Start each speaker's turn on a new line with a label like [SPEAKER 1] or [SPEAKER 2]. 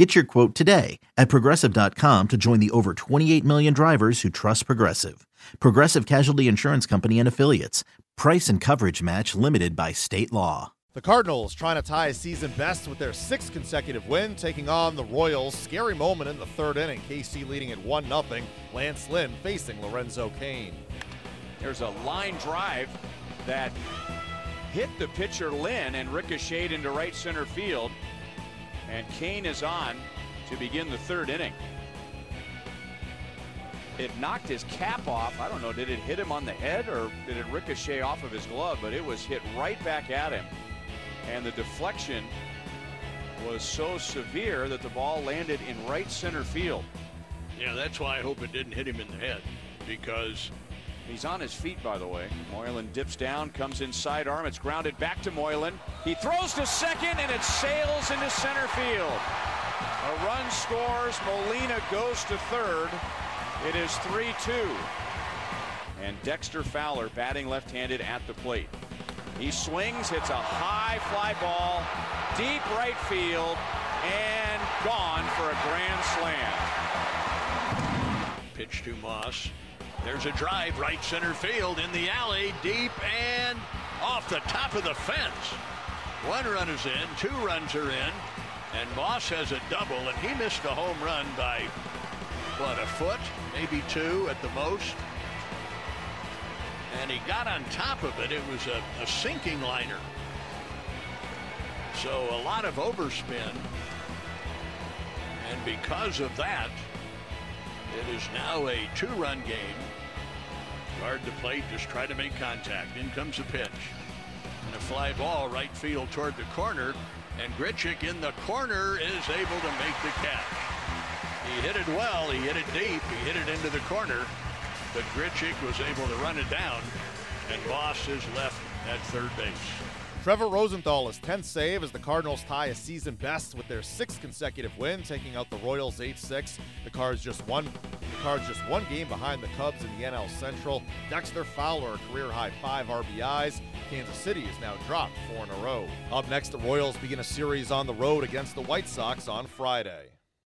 [SPEAKER 1] Get your quote today at progressive.com to join the over 28 million drivers who trust Progressive. Progressive Casualty Insurance Company and Affiliates. Price and coverage match limited by state law.
[SPEAKER 2] The Cardinals trying to tie a season best with their sixth consecutive win, taking on the Royals. Scary moment in the third inning. KC leading at 1 0. Lance Lynn facing Lorenzo Cain.
[SPEAKER 3] There's a line drive that hit the pitcher Lynn and ricocheted into right center field. And Cain is on to begin the third inning. It knocked his cap off. I don't know, did it hit him on the head or did it ricochet off of his glove? But it was hit right back at him. And the deflection was so severe that the ball landed in right center field.
[SPEAKER 4] Yeah, that's why I hope it didn't hit him in the head because
[SPEAKER 3] He's on his feet, by the way. Moylan dips down, comes inside arm. It's grounded back to Moylan. He throws to second, and it sails into center field. A run scores. Molina goes to third. It is 3 2. And Dexter Fowler batting left handed at the plate. He swings, hits a high fly ball, deep right field, and gone for a grand slam.
[SPEAKER 4] pitch to Moss. There's a drive right center field in the alley, deep and off the top of the fence. One run is in, two runs are in, and Moss has a double, and he missed a home run by, what, a foot, maybe two at the most. And he got on top of it. It was a, a sinking liner. So a lot of overspin. And because of that, is now a two-run game. Guard the plate, just try to make contact. In comes a pitch. And a fly ball right field toward the corner. And Grichuk in the corner is able to make the catch. He hit it well. He hit it deep. He hit it into the corner. But Grichuk was able to run it down. And Moss is left at third base.
[SPEAKER 2] Trevor Rosenthal is 10th save as the Cardinals tie a season best with their sixth consecutive win, taking out the Royals 8-6. The Cards just one the Cards just one game behind the Cubs in the NL Central. Dexter Fowler, a career high five RBIs. Kansas City is now dropped four in a row. Up next, the Royals begin a series on the road against the White Sox on Friday.